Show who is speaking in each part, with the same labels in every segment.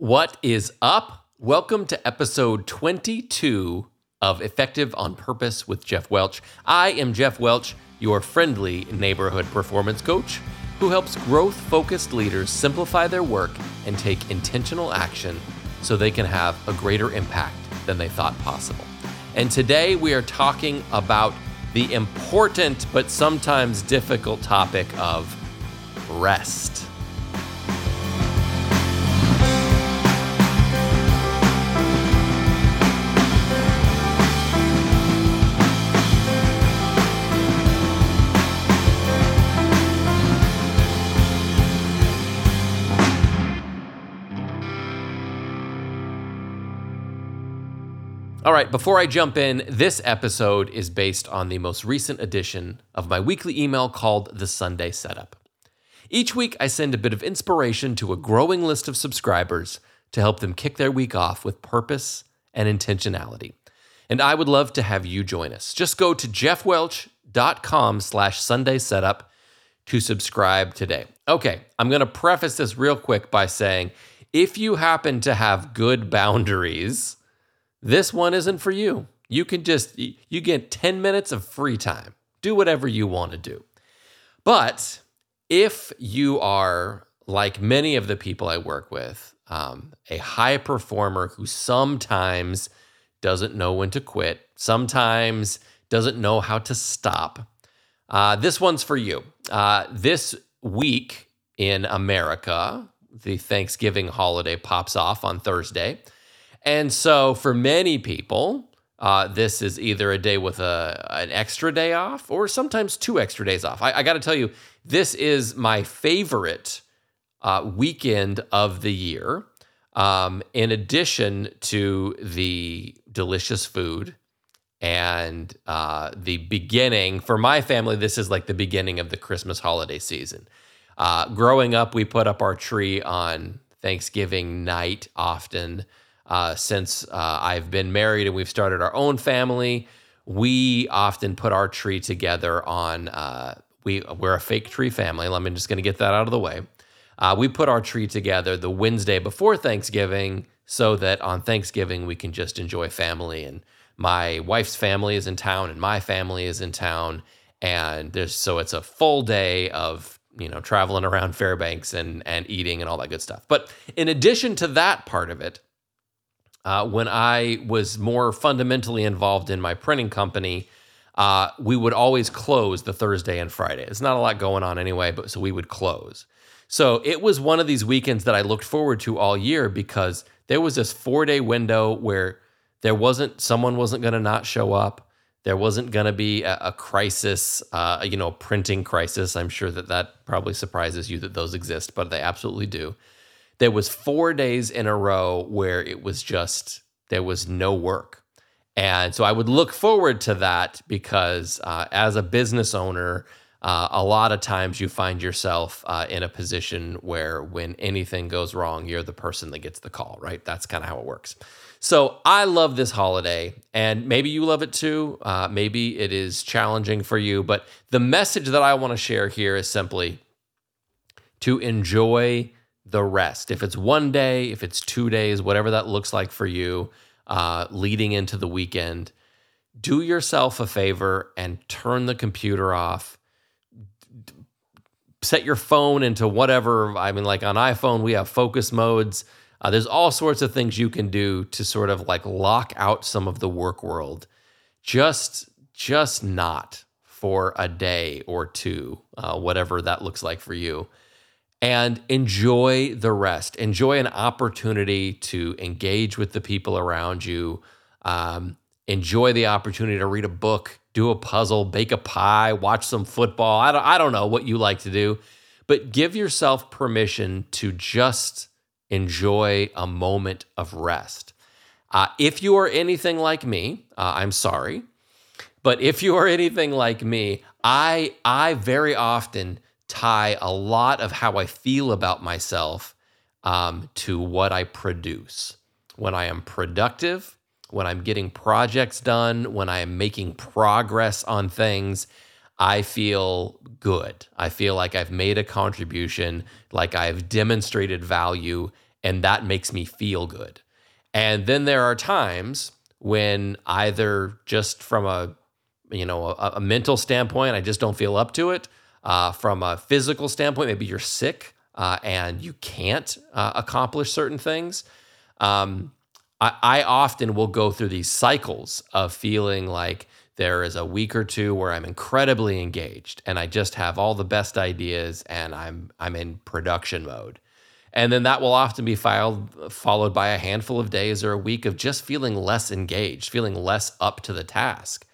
Speaker 1: What is up? Welcome to episode 22 of Effective on Purpose with Jeff Welch. I am Jeff Welch, your friendly neighborhood performance coach who helps growth focused leaders simplify their work and take intentional action so they can have a greater impact than they thought possible. And today we are talking about the important but sometimes difficult topic of rest. Right, before I jump in, this episode is based on the most recent edition of my weekly email called The Sunday Setup. Each week, I send a bit of inspiration to a growing list of subscribers to help them kick their week off with purpose and intentionality. And I would love to have you join us. Just go to jeffwelch.com slash Sunday Setup to subscribe today. Okay, I'm going to preface this real quick by saying if you happen to have good boundaries, this one isn't for you. You can just, you get 10 minutes of free time. Do whatever you want to do. But if you are like many of the people I work with, um, a high performer who sometimes doesn't know when to quit, sometimes doesn't know how to stop, uh, this one's for you. Uh, this week in America, the Thanksgiving holiday pops off on Thursday. And so for many people, uh, this is either a day with a an extra day off or sometimes two extra days off. I, I got to tell you, this is my favorite uh, weekend of the year. Um, in addition to the delicious food and uh, the beginning for my family, this is like the beginning of the Christmas holiday season. Uh, growing up, we put up our tree on Thanksgiving night often uh, since uh, I've been married and we've started our own family, we often put our tree together on. Uh, we we're a fake tree family. Let me just going to get that out of the way. Uh, we put our tree together the Wednesday before Thanksgiving, so that on Thanksgiving we can just enjoy family. And my wife's family is in town, and my family is in town, and there's so it's a full day of you know traveling around Fairbanks and and eating and all that good stuff. But in addition to that part of it uh, when I was more fundamentally involved in my printing company, uh, we would always close the Thursday and Friday. It's not a lot going on anyway, but so we would close. So it was one of these weekends that I looked forward to all year because there was this four day window where there wasn't someone wasn't going to not show up. There wasn't going to be a, a crisis, uh, you know, printing crisis. I'm sure that that probably surprises you that those exist, but they absolutely do there was four days in a row where it was just there was no work. And so i would look forward to that because uh, as a business owner uh, a lot of times you find yourself uh, in a position where when anything goes wrong you're the person that gets the call right? That's kind of how it works. So i love this holiday and maybe you love it too. Uh, maybe it is challenging for you but the message that i want to share here is simply to enjoy the rest. If it's one day, if it's two days, whatever that looks like for you, uh, leading into the weekend, do yourself a favor and turn the computer off. Set your phone into whatever. I mean, like on iPhone, we have focus modes. Uh, there's all sorts of things you can do to sort of like lock out some of the work world. Just, just not for a day or two, uh, whatever that looks like for you and enjoy the rest. Enjoy an opportunity to engage with the people around you. Um, enjoy the opportunity to read a book, do a puzzle, bake a pie, watch some football. I don't, I don't know what you like to do, but give yourself permission to just enjoy a moment of rest. Uh, if you are anything like me, uh, I'm sorry, but if you are anything like me, I I very often tie a lot of how I feel about myself um, to what I produce. When I am productive, when I'm getting projects done, when I am making progress on things, I feel good. I feel like I've made a contribution, like I've demonstrated value, and that makes me feel good. And then there are times when either just from a you know a, a mental standpoint, I just don't feel up to it. Uh, from a physical standpoint, maybe you're sick uh, and you can't uh, accomplish certain things. Um, I, I often will go through these cycles of feeling like there is a week or two where I'm incredibly engaged and I just have all the best ideas and I'm I'm in production mode. And then that will often be filed, followed by a handful of days or a week of just feeling less engaged, feeling less up to the task.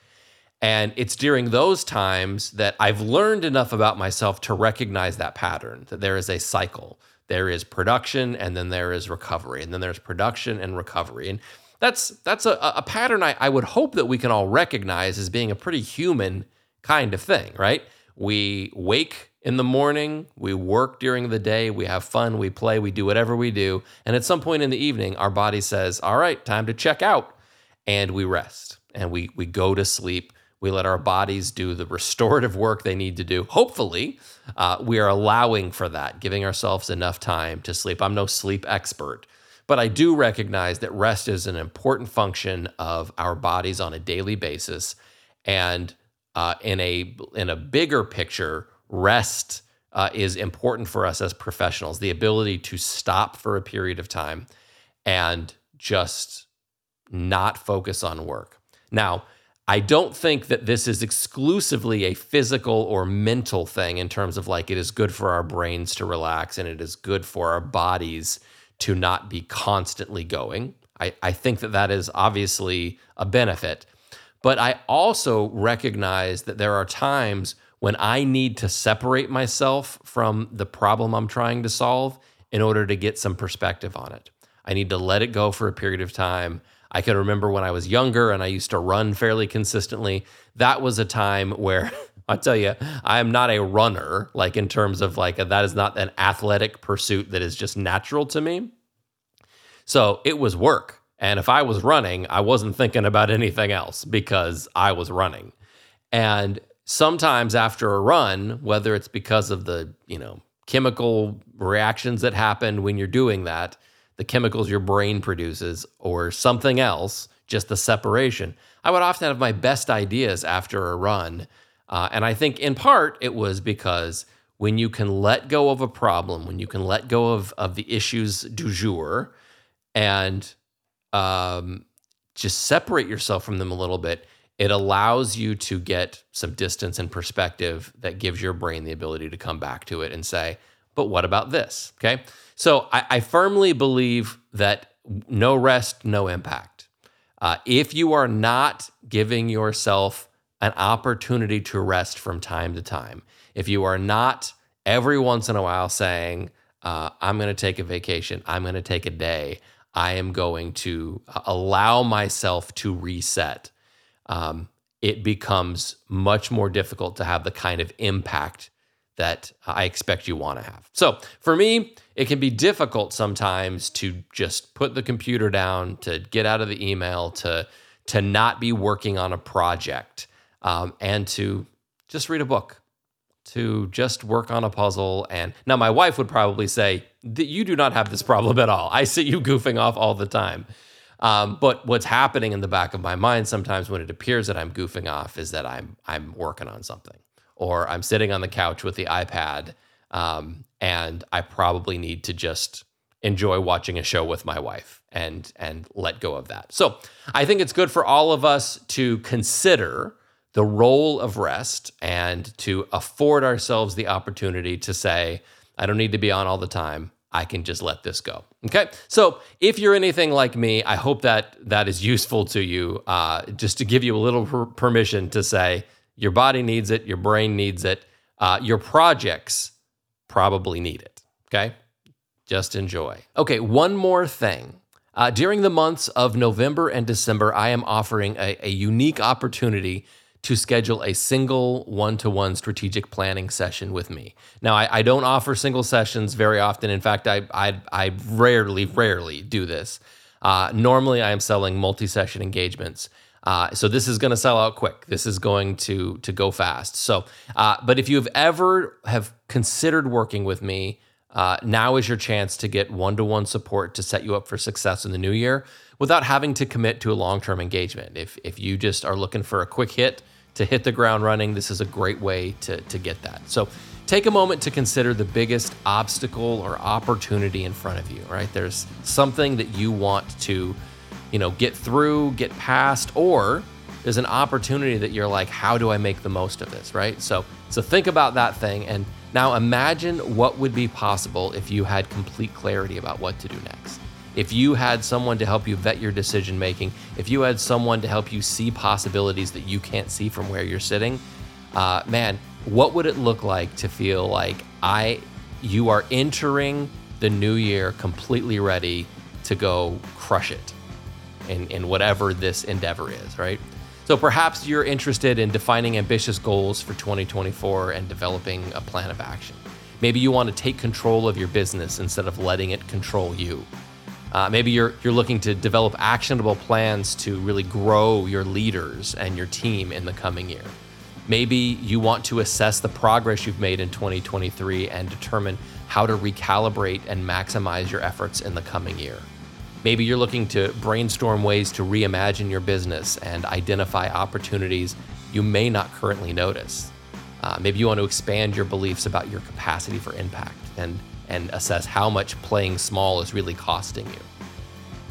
Speaker 1: And it's during those times that I've learned enough about myself to recognize that pattern, that there is a cycle. There is production and then there is recovery, and then there's production and recovery. And that's that's a, a pattern I, I would hope that we can all recognize as being a pretty human kind of thing, right? We wake in the morning, we work during the day, we have fun, we play, we do whatever we do. And at some point in the evening, our body says, All right, time to check out. And we rest and we, we go to sleep. We let our bodies do the restorative work they need to do. Hopefully, uh, we are allowing for that, giving ourselves enough time to sleep. I'm no sleep expert, but I do recognize that rest is an important function of our bodies on a daily basis. And uh, in a in a bigger picture, rest uh, is important for us as professionals. The ability to stop for a period of time and just not focus on work. Now, I don't think that this is exclusively a physical or mental thing in terms of like it is good for our brains to relax and it is good for our bodies to not be constantly going. I, I think that that is obviously a benefit. But I also recognize that there are times when I need to separate myself from the problem I'm trying to solve in order to get some perspective on it. I need to let it go for a period of time. I can remember when I was younger and I used to run fairly consistently. That was a time where I tell you, I am not a runner, like in terms of like that is not an athletic pursuit that is just natural to me. So it was work. And if I was running, I wasn't thinking about anything else because I was running. And sometimes after a run, whether it's because of the, you know, chemical reactions that happen when you're doing that, the chemicals your brain produces, or something else, just the separation, I would often have my best ideas after a run uh, and I think in part it was because when you can let go of a problem, when you can let go of, of the issues du jour and um, just separate yourself from them a little bit, it allows you to get some distance and perspective that gives your brain the ability to come back to it and say, but what about this? Okay. So I, I firmly believe that no rest, no impact. Uh, if you are not giving yourself an opportunity to rest from time to time. If you are not every once in a while saying, uh, I'm going to take a vacation, I'm going to take a day, I am going to uh, allow myself to reset, um, it becomes much more difficult to have the kind of impact that I expect you want to have. So for me, it can be difficult sometimes to just put the computer down, to get out of the email, to to not be working on a project um, and to just read a book, to just work on a puzzle. And now my wife would probably say that you do not have this problem at all. I see you goofing off all the time. Um, but what's happening in the back of my mind sometimes when it appears that I'm goofing off is that I'm I'm working on something, or I'm sitting on the couch with the iPad, um, and I probably need to just enjoy watching a show with my wife and and let go of that. So I think it's good for all of us to consider the role of rest and to afford ourselves the opportunity to say, I don't need to be on all the time. I can just let this go. Okay. So if you're anything like me, I hope that that is useful to you, uh, just to give you a little per- permission to say your body needs it, your brain needs it, uh, your projects probably need it. Okay. Just enjoy. Okay. One more thing. Uh, during the months of November and December, I am offering a, a unique opportunity to schedule a single one to one strategic planning session with me. Now, I, I, don't offer single sessions very often. In fact, I, I, I rarely, rarely do this. Uh, normally, I am selling multi session engagements. Uh, so this is going to sell out quick. This is going to to go fast. So, uh, but if you've ever have considered working with me, Uh, now is your chance to get one to one support to set you up for success in the new year without having to commit to a long term engagement. If, if you just are looking for a quick hit to hit the ground running, this is a great way to, to get that. So take a moment to consider the biggest obstacle or opportunity in front of you, right? There's something that you want to, you know, get through, get past, or there's an opportunity that you're like, how do I make the most of this, right? So so think about that thing and now imagine what would be possible if you had complete clarity about what to do next. If you had someone to help you vet your decision making, if you had someone to help you see possibilities that you can't see from where you're sitting, uh, man, what would it look like to feel like I, you are entering the new year completely ready to go crush it in, in whatever this endeavor is, right? So perhaps you're interested in defining ambitious goals for 2024 and developing a plan of action. Maybe you want to take control of your business instead of letting it control you. Uh, maybe you're you're looking to develop actionable plans to really grow your leaders and your team in the coming year. Maybe you want to assess the progress you've made in 2023 and determine how to recalibrate and maximize your efforts in the coming year. Maybe you're looking to brainstorm ways to reimagine your business and identify opportunities you may not currently notice. Uh, maybe you want to expand your beliefs about your capacity for impact and, and assess how much playing small is really costing you.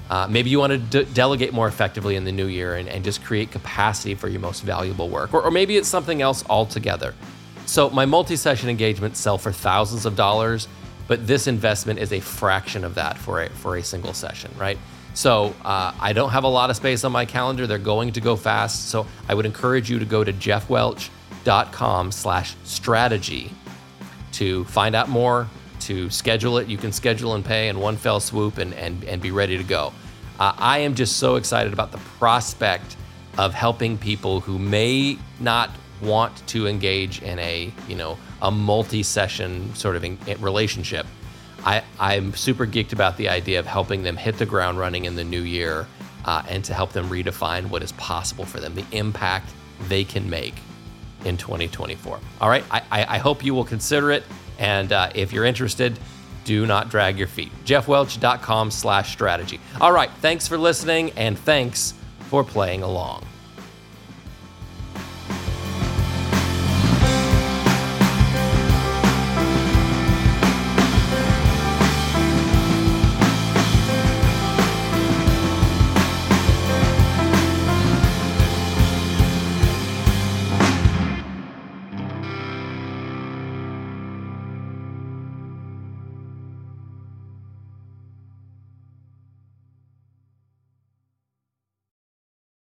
Speaker 1: Uh, maybe you want to de- delegate more effectively in the new year and, and just create capacity for your most valuable work. Or, or maybe it's something else altogether. So, my multi session engagements sell for thousands of dollars but this investment is a fraction of that for a for a single session, right? So uh, I don't have a lot of space on my calendar. They're going to go fast. So I would encourage you to go to jeffwelch.com slash strategy to find out more, to schedule it. You can schedule and pay in one fell swoop and, and, and be ready to go. Uh, I am just so excited about the prospect of helping people who may not want to engage in a, you know, a multi-session sort of relationship. I, I'm super geeked about the idea of helping them hit the ground running in the new year uh, and to help them redefine what is possible for them, the impact they can make in 2024. All right, I, I hope you will consider it. And uh, if you're interested, do not drag your feet. jeffwelch.com slash strategy. All right, thanks for listening and thanks for playing along.